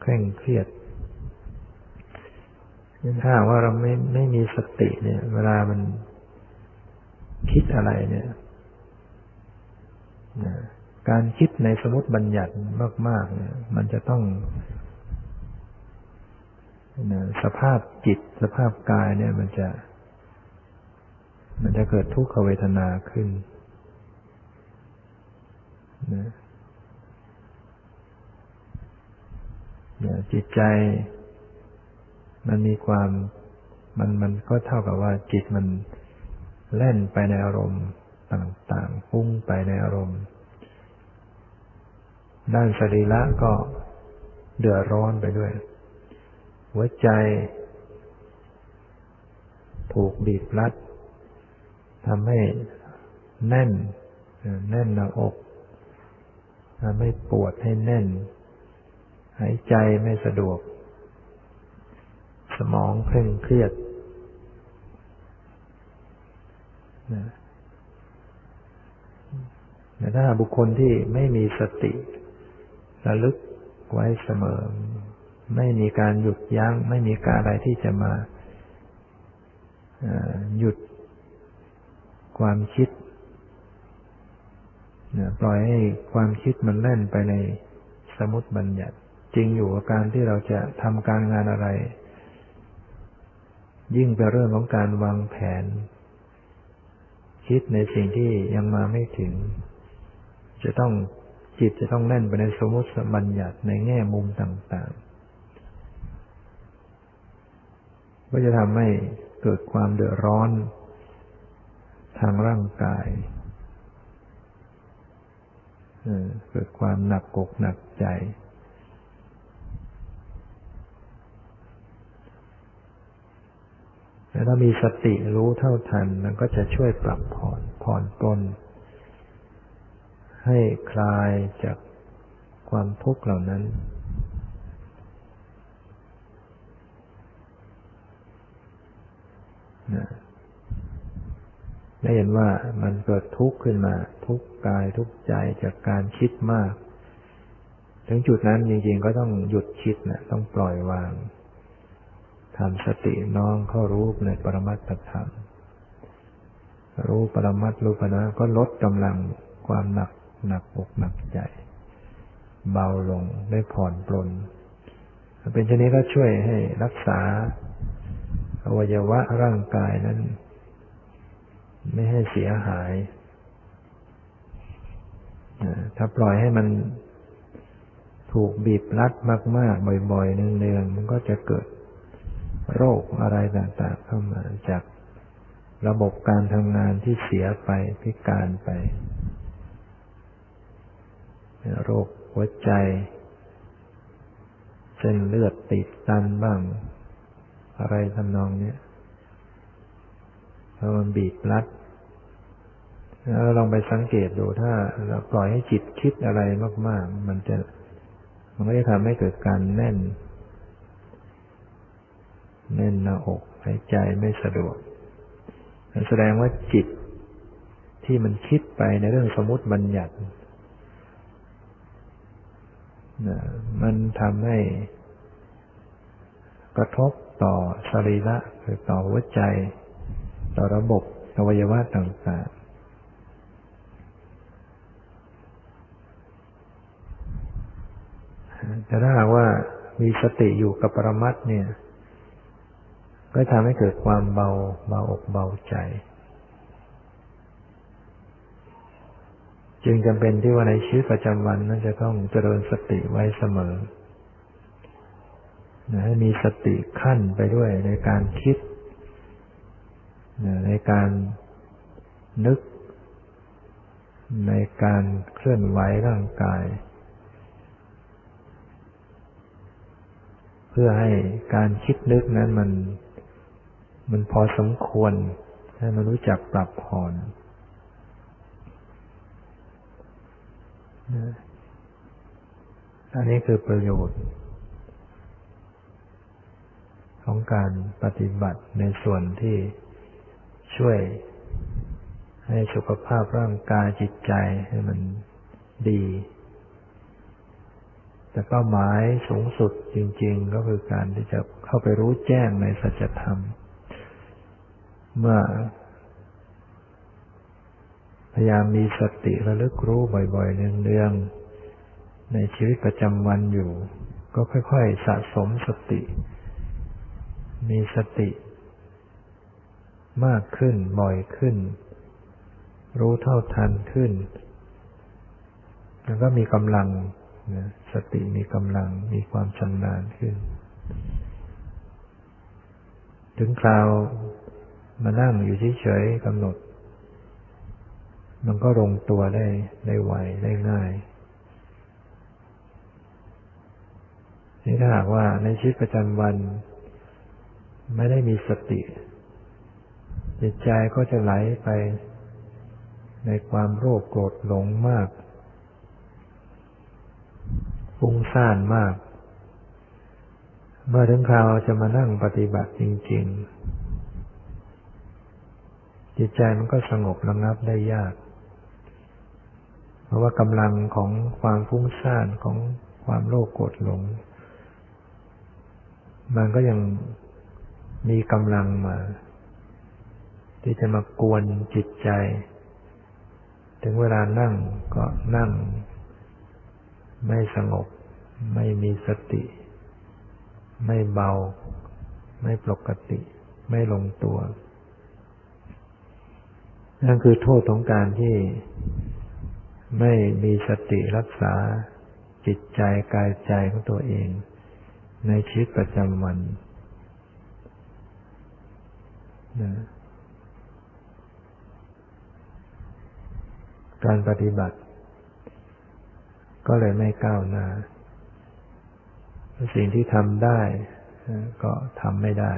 A: เคร่งเครียดถ้าว่าเราไม่ไม่มีสติ เนี่ย เวลามันคิดอะไรเนี่ย การคิดในสมมติบัญญัติมาก ๆ เนี่ย มันจะต้องสภาพจิตสภาพกายเนี่ย มันจะ มันจะเกิดทุกขเวทนาขึ้นนะจิตใจมันมีความมันมันก็เท่ากับว่าจิตมันเล่นไปในอารมณ์ต่างๆพุ่งไปในอารมณ์ ด้านสรีระก็เดือดร้อนไปด้วย หัวใจ ถูกบีบรัดทำให้แน่น แน่นหน้าอกทำให้ปวดให้แน่น หายใจไม่สะดวก สมองเคร่งเครียดแต่ถ้าบุคคลที่ไม่มีสติ ระลึกไว้เสมอ ไม่มีการหยุดยัง้ง ไม่มีการอะไรที่จะมาหยุดความคิดปล่อยให้ความคิดมันเล่นไปในสมุติบัญญัติ จริงอยู่กับการที่เราจะทำการงานอะไร ยิ่งเป็นเรื่องของการวางแผน คิดในสิ่งที่ยังมาไม่ถึง จะต้อง จิตจะต้องเล่นไปในสมมติบัญญัติในแง่มุมต่างๆ ก็จะทำให้เกิดความเดือดร้อนทางร่างกาย เกิดความหนักกกหนักใจแต่ถ้ามีสติรู้เท่าทันมันก็จะช่วยปรับผ่อนผ่อนปลน ให้คลายจากความทุกข์เหล่านั้นนะได้เห็นว่ามันเกิดทุกข์ขึ้นมา ทุกกายทุกใจจากการคิดมาก ถึงจุดนั้นจริงๆก็ต้องหยุดคิดนะต้องปล่อยวางทำสติน้องเข้ารู้ในปรมัตถธรรม รู้ปรมัตรู้ปนะก็ลดกำลังความหนัก หนักอกหนักใจ เบาลงได้ผ่อนปลน เป็นชนิดก็ช่วยให้รักษา อวัยวะร่างกายนั้น ไม่ให้เสียหาย ถ้าปล่อยให้มันถูกบีบรัดมาก ๆ บ่อย ๆ เนืองๆ มันก็จะเกิดโรคอะไรต่าง ๆ เข้ามาจากระบบการทำงานที่เสียไปพิการไป โรคหัวใจเส้นเลือดติดตันบ้าง อะไรทำนองนี้เพราะมันบีบรัดแล้วลองไปสังเกตดูถ้าเราปล่อยให้จิตคิดอะไรมากๆ มันจะมันก็จะทำให้เกิดการแน่น แน่นหน้าอกหายใจไม่สะดวกแสดงว่าจิตที่มันคิดไปในเรื่องสมมติบัญญัติ มันทำให้กระทบต่อสรีระหรือต่อหัวใจ ต่อระบบอวัยวะต่างๆ แต่ถ้าหากว่ามีสติอยู่กับปรมัตเนี่ย ก็ทำให้เกิดความเบาเบาอกเบาใจ จึงจำเป็นที่ว่าในชีวิตประจำวันนั้นจะต้องเจริญสติไว้เสมอให้มีสติขั้นไปด้วยในการคิดในการนึก ในการเคลื่อนไหวร่างกาย เพื่อให้การคิดนึกนั้นมัน มันพอสมควร ให้มันรู้จักปรับผ่อน อันนี้คือประโยชน์ ของการปฏิบัติในส่วนที่ช่วยให้สุขภาพร่างกายจิตใจให้มันดี แต่เป้าหมายสูงสุดจริง ๆ ก็คือการที่จะเข้าไปรู้แจ้งในสัจธรรม เมื่อ พยายามมีสติระลึกรู้บ่อยๆ เนืองๆ ในชีวิตประจำวันอยู่ ก็ค่อยๆ สะสมสติ มีสติ มากขึ้น บ่อยขึ้น รู้เท่าทันขึ้น แล้วก็มีกำลังสติมีกำลัง มีความชำนาญขึ้น ถึงคราวมานั่งอยู่เฉยๆกำหนด มันก็ลงตัวได้ได้ไวได้ง่ายนี่ถ้าหากว่าในชีวิตประจำวัน ไม่ได้มีสติ จิตใจก็จะไหลไป ในความโรคโกรธหลงมากฟุ้งซ่านมาก เมื่อถึงคราวจะมานั่งปฏิบัติจริง ๆ จิตใจมันก็สงบระงับได้ยาก เพราะว่ากำลังของความฟุ้งซ่านของความโลภโกรธหลง มันก็ยังมีกำลังมา ที่จะมากวนจิตใจ ถึงเวลานั่งก็นั่ง ไม่สงบ ไม่มีสติ ไม่เบา ไม่ปกติ ไม่ลงตัวนั่นคือโทษของการที่ ไม่มีสติรักษาจิตใจกายใจของตัวเอง ในชีวิตประจำวันนะการปฏิบัติ ก็เลยไม่ก้าวหน้า สิ่งที่ทำได้ ก็ทำไม่ได้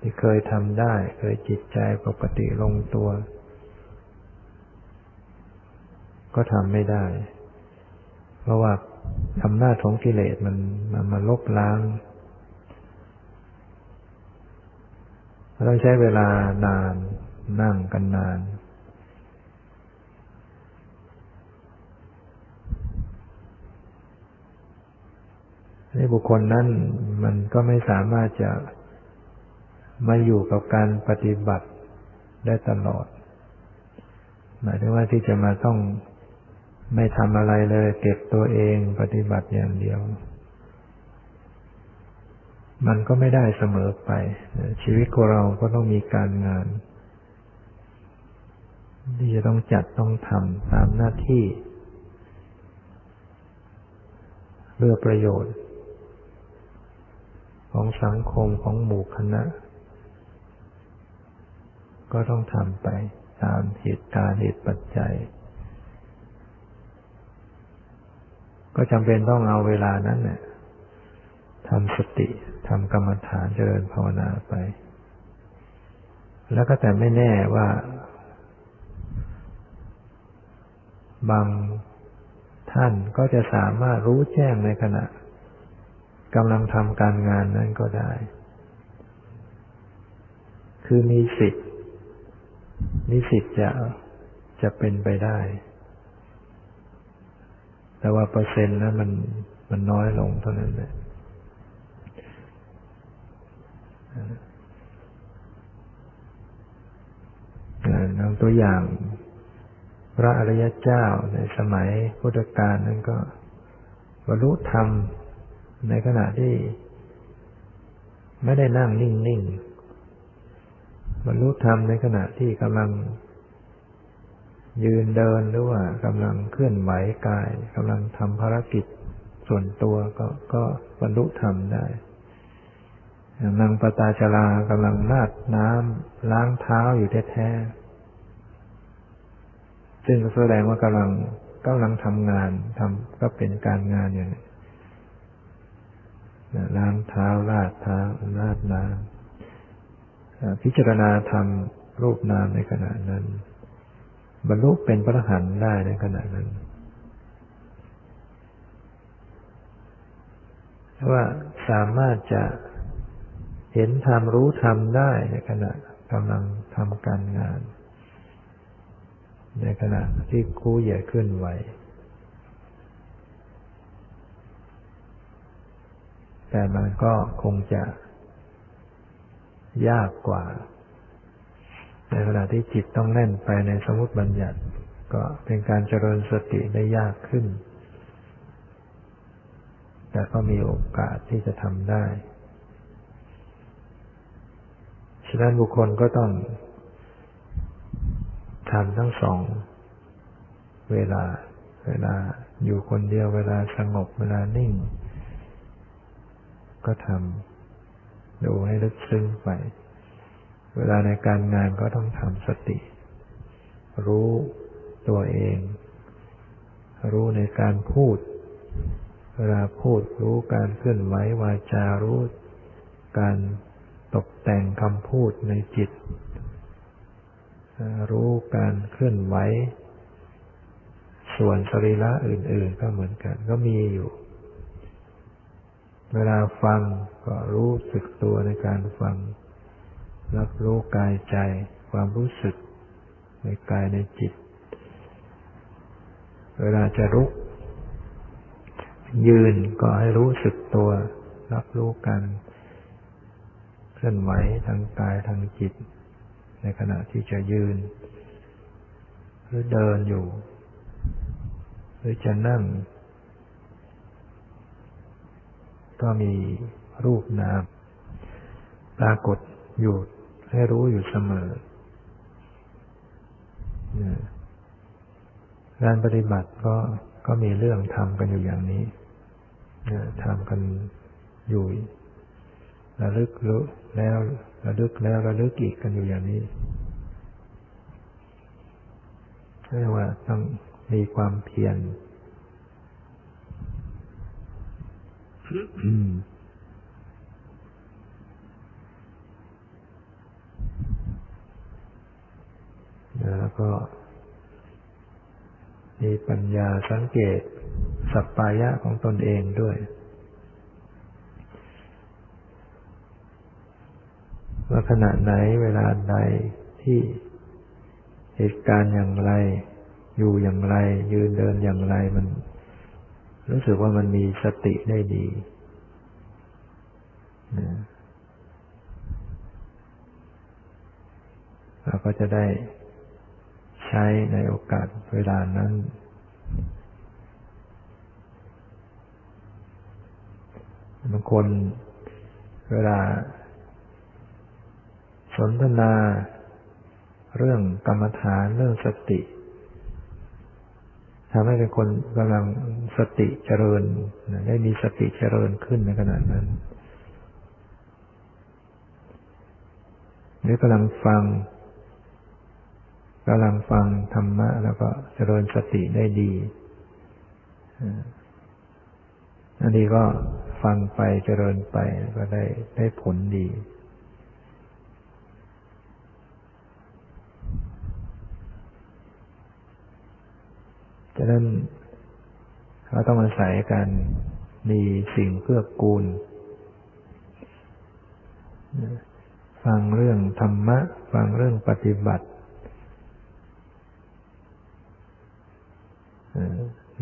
A: ที่เคยทำได้ เคยจิตใจปกติลงตัว ก็ทำไม่ได้ เพราะว่าอำนาจของกิเลสมันมันมาลบล้างต้องใช้เวลานานนั่งกันนานนี่บุคคลนั้นมันก็ไม่สามารถจะมาอยู่กับการปฏิบัติได้ตลอด หมายถึงว่าที่จะมาต้อง ไม่ทำอะไรเลย เก็บตัวเองปฏิบัติอย่างเดียว มันก็ไม่ได้เสมอไป ชีวิตของเราก็ต้องมีการงาน ที่จะต้องจัดต้องทำตามหน้าที่เพื่อประโยชน์ ของสังคมของหมู่คณะ ก็ต้องทำไปตามเหตุการณ์เหตุปัจจัย ก็จำเป็นต้องเอาเวลานั้นเนี่ยทำสติทำกรรมฐานเจริญภาวนาไป แล้วก็แต่ไม่แน่ว่า บางท่านก็จะสามารถรู้แจ้งในขณะกำลังทำการงานนั้นก็ได้ คือมีสิทธิ์มีสิทธิ์จะจะเป็นไปได้ แต่ว่าเปอร์เซ็นต์นั้นมันมันน้อยลงเท่านั้นแหละนำตัวอย่างพระอริยเจ้าในสมัยพุทธกาลนั้นก็บรรลุธรรมในขณะที่ไม่ได้นั่งนิ่งๆบรรลุธรรมในขณะที่กำลัง ยืนเดินหรือว่ากำลังเคลื่อนไหวกายกำลังทำภารกิจส่วนตัวก็ก็บรรลุธรรมได้อย่างนางปตาจารากำลังนาดน้ำล้างเท้าอยู่แท้ๆซึ่งแสดงว่ากำลังกำลังทำงานทำก็เป็นการงานอย่างนี้ล้างเท้าลาดเท้าลาดน้ำพิจารณาทำรูปนามในขณะนั้น บรรลุเป็นพระหันได้ในขณะนั้นว่าสามารถจะเห็นธรรมรู้ธรรมได้ในขณะกำลังทำการงาน ในขณะที่คู่ใหญ่ขึ้นไหวแต่มันก็คงจะยากกว่า ในขณะที่จิตต้องแน่นไปในสมุติบัญญัติ ก็เป็นการเจริญสติได้ยากขึ้น แต่ก็มีโอกาสที่จะทำได้ ฉะนั้นบุคคลก็ต้องทำทั้งสองเวลา เวลาอยู่คนเดียว เวลาสงบ เวลานิ่ง ก็ทำดูให้ลึกซึ้งไป เวลาในการงานก็ต้องทำสติ รู้ตัวเอง รู้ในการพูด เวลาพูดรู้การเคลื่อนไหววาจารู้การตกแต่งคำพูดในจิต รู้การเคลื่อนไหว ส่วนสรีระอื่น ๆ ก็เหมือนกัน ก็มีอยู่ เวลาฟังก็รู้สึกตัวในการฟัง รับรู้กายใจ ความรู้สึก ในกายในจิต เวลาจะลุก ยืนก็ให้รู้สึกตัว รับรู้การลื่อนไหวทางกายทางจิต ในขณะที่จะยืน หรือเดินอยู่ หรือจะนั่ง ก็มีรูปนามปรากฏอยู่ ให้รู้อยู่เสมอ การปฏิบัติก็ก็มีเรื่องทำกันอยู่อย่างนี้ทำกันอยู่ระลึกรู้แล้วระลึกแล้วระลึกอีกกันอยู่อย่างนี้เรียกว่าต้องมีความเพียร แล้วก็ มีปัญญาสังเกตสัพปายะของตนเองด้วย ว่าขณะไหนเวลาใดที่เหตุการณ์อย่างไร อยู่อย่างไร ยืนเดินอย่างไรมัน รู้สึกว่ามันมีสติได้ดีเราก็จะได้ ช้ในโอกาสเวลานั้น บางคนเวลา สนทนา เรื่องกรรมฐานเรื่องสติทำให้เป็นคนกำลังสติเจริญได้มีสติเจริญขึ้นในขณะนั้นหรือกำลังฟัง กำลังฟังธรรมะ แล้วก็เจริญสติได้ดีอันนี้ก็ฟังไปเจริญไปก็ได้ได้ผลดี ฉะนั้นเราต้องอาศัยการมีสิ่งเพื่อกูล ฟังเรื่องธรรมะ ฟังเรื่องปฏิบัติ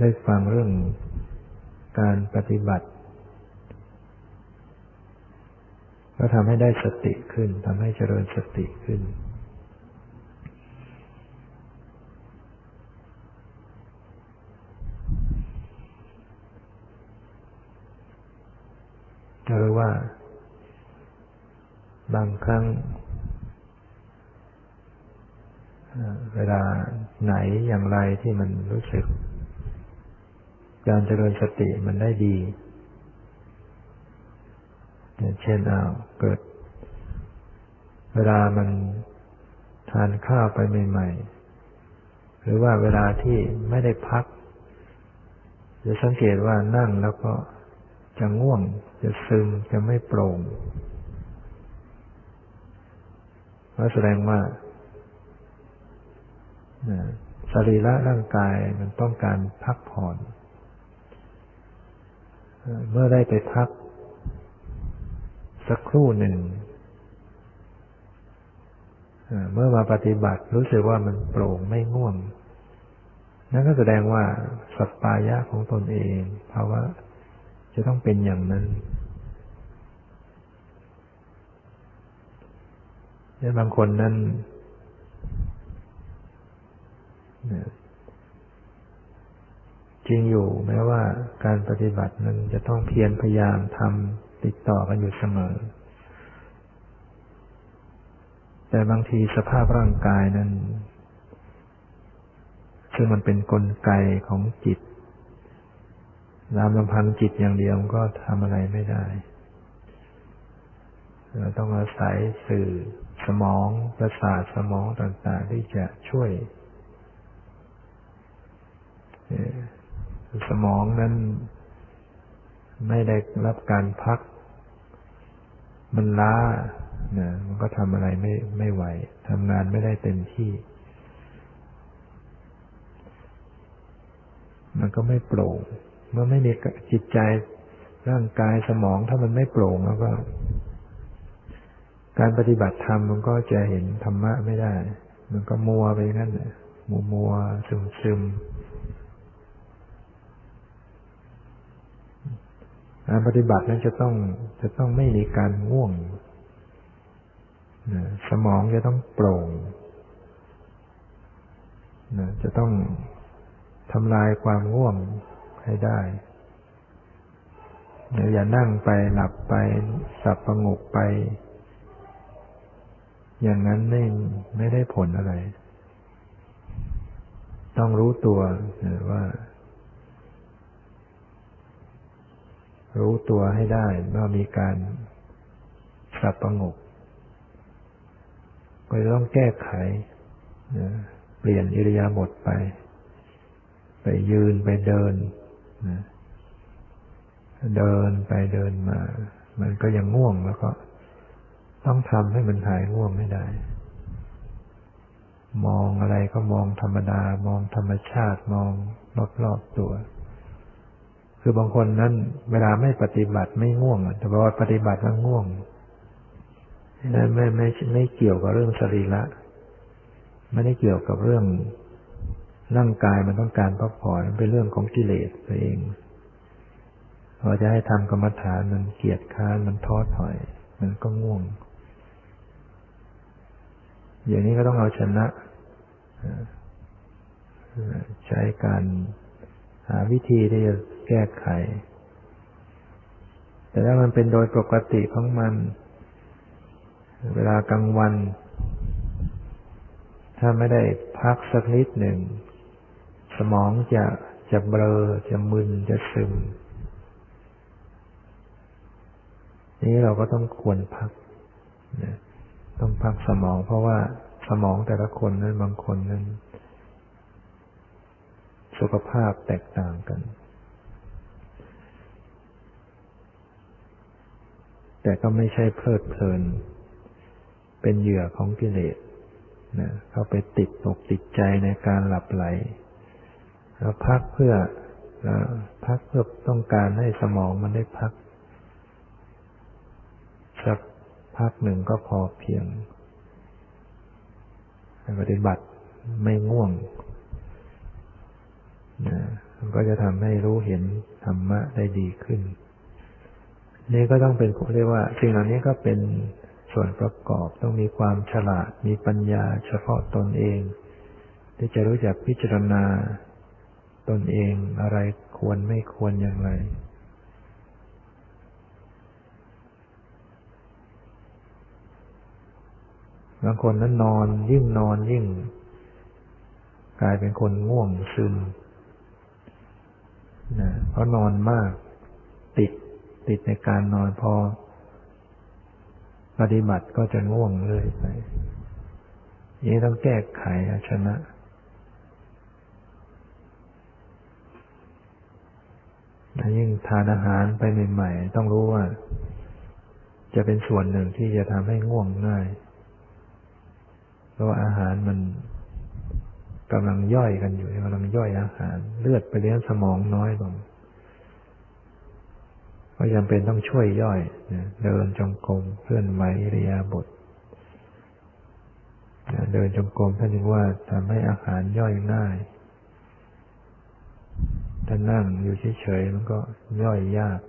A: ได้ฟังเรื่องการปฏิบัติ ก็ทำให้ได้สติขึ้นทำให้เจริญสติขึ้น หรือว่า บางครั้ง เวลาไหนอย่างไรที่มันรู้สึก การเจริญสติมันได้ดีเช่นเอาเกิด เวลามันทานข้าวไปใหม่ๆหรือว่าเวลาที่ไม่ได้พัก จะสังเกตว่านั่งแล้วก็จะง่วง จะซึมจะไม่โปร่งก็แสดงว่า สรีระร่างกายมันต้องการพักผ่อน เมื่อได้ไปพัก สักครู่หนึ่ง เมื่อมาปฏิบัติรู้สึกว่ามันโปร่งไม่ง่วง นั่นก็แสดงว่าสัปปายะของตนเองภาวะจะต้องเป็นอย่างนั้นบางคนนั้น จริงอยู่แม้ว่าการปฏิบัตินั้นจะต้องเพียรพยายามทำติดต่อกันอยู่เสมอ แต่บางทีสภาพร่างกายนั้น ซึ่งมันเป็นนกลไกของจิตรามลำพังจิตอย่างเดียวก็ทำอะไรไม่ได้ เราต้องอาศัยสื่อสมองประสาทสมองต่างๆ ที่จะช่วย สมองนั้นไม่ได้รับการพัก มันล้านะมันก็ทำอะไรไม่ไม่ไหวทำงานไม่ได้เต็มที่ มันก็ไม่โปร่ง เมื่อไม่มีจิตใจร่างกายสมองถ้ามันไม่โปร่งแล้วก็ การปฏิบัติธรรมมันก็จะเห็นธรรมะไม่ได้ มันก็มัวไปงั้นมัวมัวซึมซึม การปฏิบัตินั้นจะต้องจะต้องไม่มีการง่วง สมองจะต้องโปร่ง จะต้องทำลายความง่วงให้ได้อย่านั่งไปหลับไปสับประงกไป อย่างนั้นไม่ไม่ได้ผลอะไร ต้องรู้ตัวว่า รู้ตัวให้ได้ว่ามีการสับประงกก็ต้องแก้ไขเปลี่ยนอิริยาบถไป ไปยืนไปเดินเดินไปเดินมา มันก็ยังง่วงแล้วก็ ต้องทำให้มันหายง่วงไม่ได้ มองอะไรก็มองธรรมดา มองธรรมชาติมองรอบๆตัว คือบางคนนั้นเวลาไม่ปฏิบัติไม่ง่วงแต่พอปฏิบัติแล้วง่วงนั่นไม่ไม่ไม่เกี่ยวกับเรื่องสรีระไม่ได้เกี่ยวกับเรื่องร่างกายมันต้องการพักผ่อนเป็นเรื่องของกิเลสตัวเองพอจะให้ทำกรรมฐานมันเกียดค้านมันท้อถอย มันก็ง่วง อย่างนี้ก็ต้องเอาชนะใช้การาวิธีที่จะแก้ไข แต่ถ้ามันเป็นโดยปกติของมัน เวลากลางวัน ถ้าไม่ได้พักสักนิดหนึ่ง สมองจะจะเบลอ จะมึน จะซึม นี้เราก็ต้องควรพักนะต้องพักสมองเพราะว่าสมองแต่ละคนนั้นบางคนนั้น สุขภาพแตกต่างกัน แต่ก็ไม่ใช่เพลิดเพลิน เป็นเหยื่อของกิเลสนะเข้าไปติดตกติดใจในการหลับไหล แล้วพักเพื่อพักเพื่อต้องการให้สมองมันได้พัก สักพักหนึ่งก็พอเพียงปฏิบัติไม่ง่วง มันก็จะทำให้รู้เห็นธรรมะได้ดีขึ้น นี่ก็ต้องเป็นเรียกว่าสิ่งเหล่านี้ก็เป็นส่วนประกอบต้องมีความฉลาด มีปัญญาเฉพาะตนเอง ที่จะรู้จักพิจารณาตนเองอะไรควรไม่ควรอย่างไรบางคนนั้นนอนยิ่งนอนยิ่ง กลายเป็นคนง่วงซึม นะเพราะนอนมาก ติดติดในการนอนพอ ปฏิบัติก็จะง่วงเลยไปนี้ต้องแก้ไขชนะยิ่งทานอาหารไปใหม่ๆ ต้องรู้ว่า จะเป็นส่วนหนึ่งที่จะทำให้ง่วงง่าย เพราะว่าอาหารมัน กำลังย่อยกันอยู่กำลังย่อยอาหาร เลือดไปเลี้ยงสมองน้อยลงก็จำเป็นต้องช่วยย่อยเดินจงกรมเคลื่อนไหวอิริยาบถเดินจงกรมท่านนึกว่าทำให้อาหารย่อยง่ายถ้านั่งอยู่เฉยๆมันก็ย่อยยาก